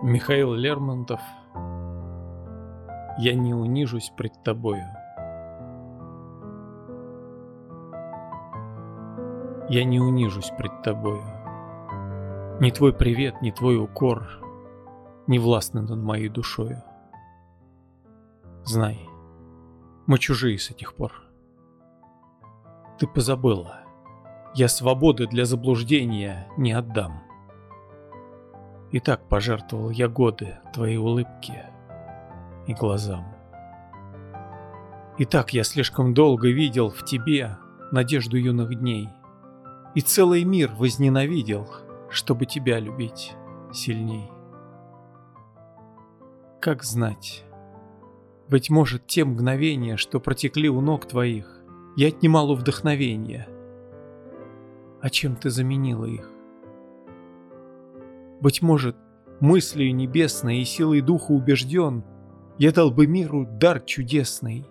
Михаил Лермонтов Я не унижусь пред тобою Я не унижусь пред тобою Ни твой привет, ни твой укор Не властны над моей душою Знай, мы чужие с этих пор Ты позабыла. Я свободы для заблуждения не отдам и так пожертвовал я годы твоей улыбки и глазам. И так я слишком долго видел в тебе надежду юных дней, И целый мир возненавидел, чтобы тебя любить сильней. Как знать, быть может, те мгновения, что протекли у ног твоих, Я отнимал у вдохновения, а чем ты заменила их? Быть может, мыслью небесной и силой духа убежден, Я дал бы миру дар чудесный,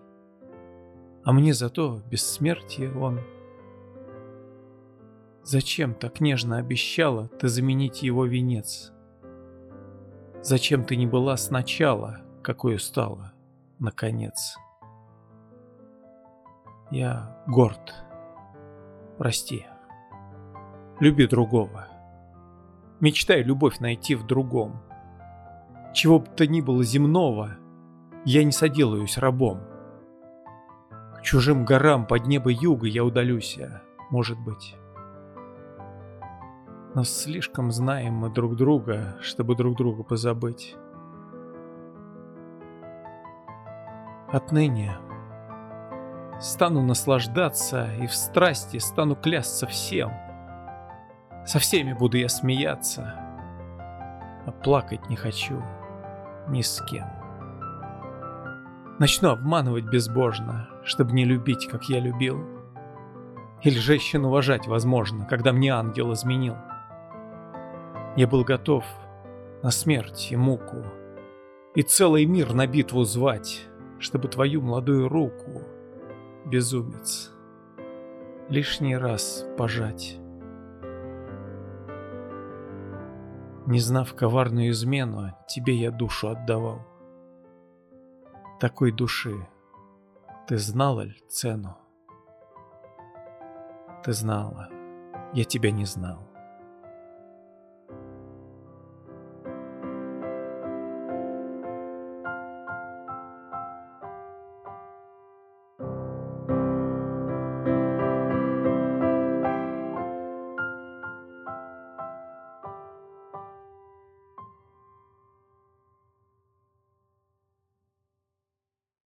А мне зато бессмертие он. Зачем так нежно обещала ты заменить его венец? Зачем ты не была сначала, какой стала, наконец? Я горд. Прости. Люби другого. Мечтай любовь найти в другом. Чего бы то ни было земного, я не соделаюсь рабом. К чужим горам под небо юга я удалюсь, может быть. Но слишком знаем мы друг друга, чтобы друг друга позабыть. Отныне стану наслаждаться и в страсти стану клясться всем — со всеми буду я смеяться, а плакать не хочу ни с кем. Начну обманывать безбожно, чтобы не любить, как я любил. Или женщин уважать возможно, когда мне ангел изменил. Я был готов на смерть и муку, И целый мир на битву звать, Чтобы твою молодую руку, безумец, Лишний раз пожать. Не знав коварную измену, тебе я душу отдавал. Такой души ты знала ль цену? Ты знала, я тебя не знал.